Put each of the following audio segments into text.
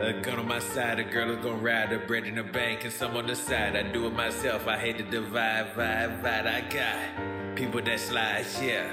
A gun on my side, a girl is gonna ride, a bread in the bank, and some on the side. I do it myself, I hate to divide, vibe, vibe. I got people that slide, yeah.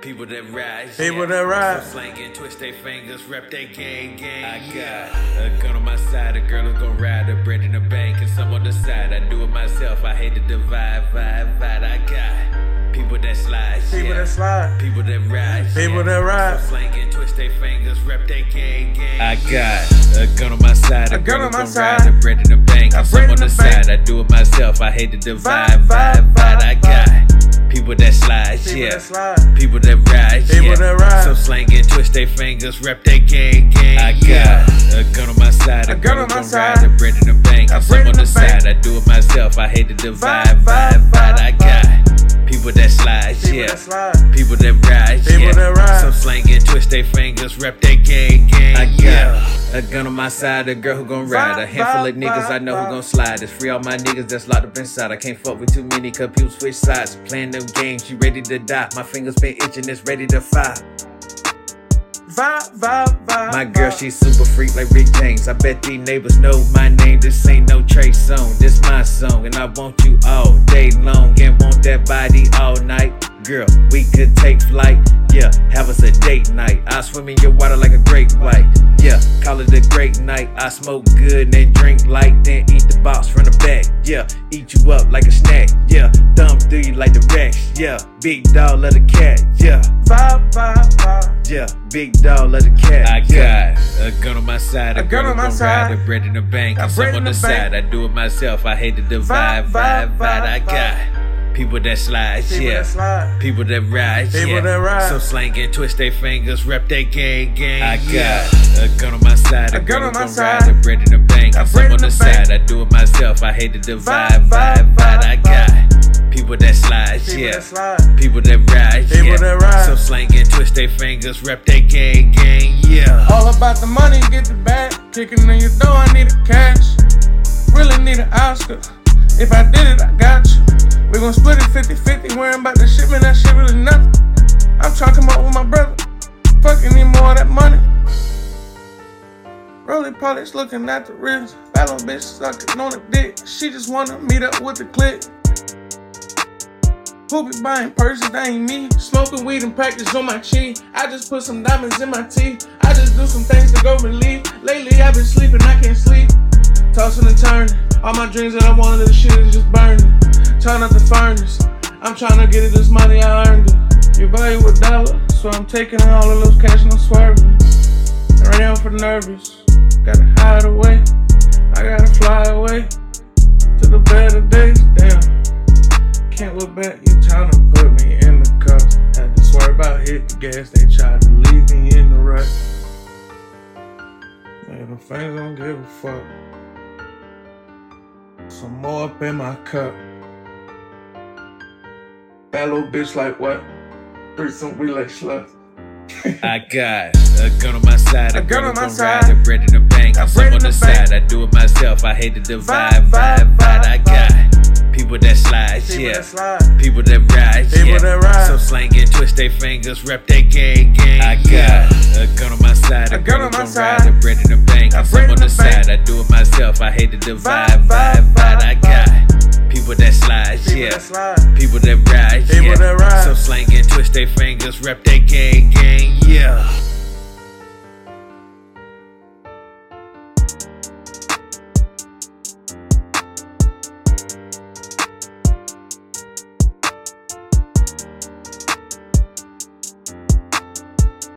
People that ride, People yeah. that ride. Some slang and twist their fingers, rep their gang, gang. I got a gun on my side, a girl is gonna ride, a bread in the bank, and some on the side. I do it myself, I hate to divide, vibe, vibe. I got people that slide, People yeah. that slide. People that ride, People yeah. that ride. Some slang their fingers, rep their gang, gang. I got a gun on my side, a, A gun on my side. ride, a bread in the bank, A some on the, bank. side. I do it myself, I hate to divide, Vibe, vibe. I got people that slide, People yeah. that slide. People that ride, People yeah. that ride. Some slang and twist their fingers, rep their gang, gang. I got a gun on my side, a, A gun on my side. ride, a bread in the bank, A some on the the side. I do it myself, I hate to divide, Vibe, vibe, vibe, vibe. I got people that slide, People yeah. that slide. People that ride, People yeah. that ride. Some slang and twist fingers, rep their gang, gang. I got a gun on my side, a girl who gon' ride. A handful of niggas I know who gon' slide. It's free all my niggas that's locked up inside. I can't fuck with too many, cause people switch sides. Playing them games, you ready to die. My fingers been itching, it's ready to fire. My girl, she super freak like Rick James. I bet these neighbors know my name. This ain't no Trey song, this my song. And I want you all day long and want that body all night. Girl, we could take flight. Yeah, have us a date night. I swim in your water like a great white. Yeah, call it a great night. I smoke good and then drink light, then eat the box from the back. Yeah, eat you up like a snack. Yeah, thumb through you like the Rex. Yeah, big dog of the cat. Yeah. Vibe, vibe, vibe. Yeah, big dog, let the cat. I Yeah. got a gun on my side, a, A gun girl on my side. ride, a bread in the bank, A and bread some on in the, the side. bank. I do it myself, I hate to divide, Vibe, vibe, vibe, vibe. I got people that slide, People yeah. that slide. People that ride, People yeah. that ride. Some slang and twist their fingers, rep their gang, gang. I Yeah. got a gun on my side, a, A gun girl on my side. ride, a bread in the bank, A bread some on the, the bank. side. I do it myself, I hate to divide, Vibe, vibe, vibe, vibe. I got people that slide, People yeah. that slide. People that ride, People yeah. that ride. Some slang and twist their fingers, rep their gang, gang, yeah. All about the money, get the bag. Kicking in your door, I need a cash. Really need an Oscar. If I did it, I got you. We gon' split it 50 50. Worrying about the shipment, that shit really nothing. I'm trying to come up with my brother. Fucking need more of that money. Rolly polish looking at the wrist. Bad little bitch sucking on the dick. She just wanna meet up with the clique. Who be buying purses? That ain't me. Smoking weed and practice on my cheek. I just put some diamonds in my teeth. I just do some things to go relief. Lately I've been sleeping, I can't. Tossing and turning. All my dreams that I wanted, this shit is just burning. Turn up the furnace. I'm trying to get it this money I earned it. You value a dollar, so I'm taking all of those cash and I'm swerving. Right now I'm for the nervous. Gotta hide away. I gotta fly away to the better days. Damn. Can't look back, you tryna put me in the cuffs. Had to swerve out, hit the gas, they tried to leave me in the rut. Man, the fans don't give a fuck. Some more up in my cup. Bad little bitch like what? Threesome, we like sluts. I got a gun on my side, a, A gun on my side. ride, a bread in the bank, A and bread some in on the, the side. I do it myself, I hate to divide, Vibe, vibe, vibe. I people that slide, People yeah. that slide. People that ride, People yeah. that ride. Some slang and twist their fingers, rep their gang, gang. I got a gun on my side, a, A gun on my side. ride, a bread in the bank, A some on the, the bank. side. I do it myself, I hate to divide, Vibe, vibe, vibe, vibe. I got people that slide, People yeah. that slide.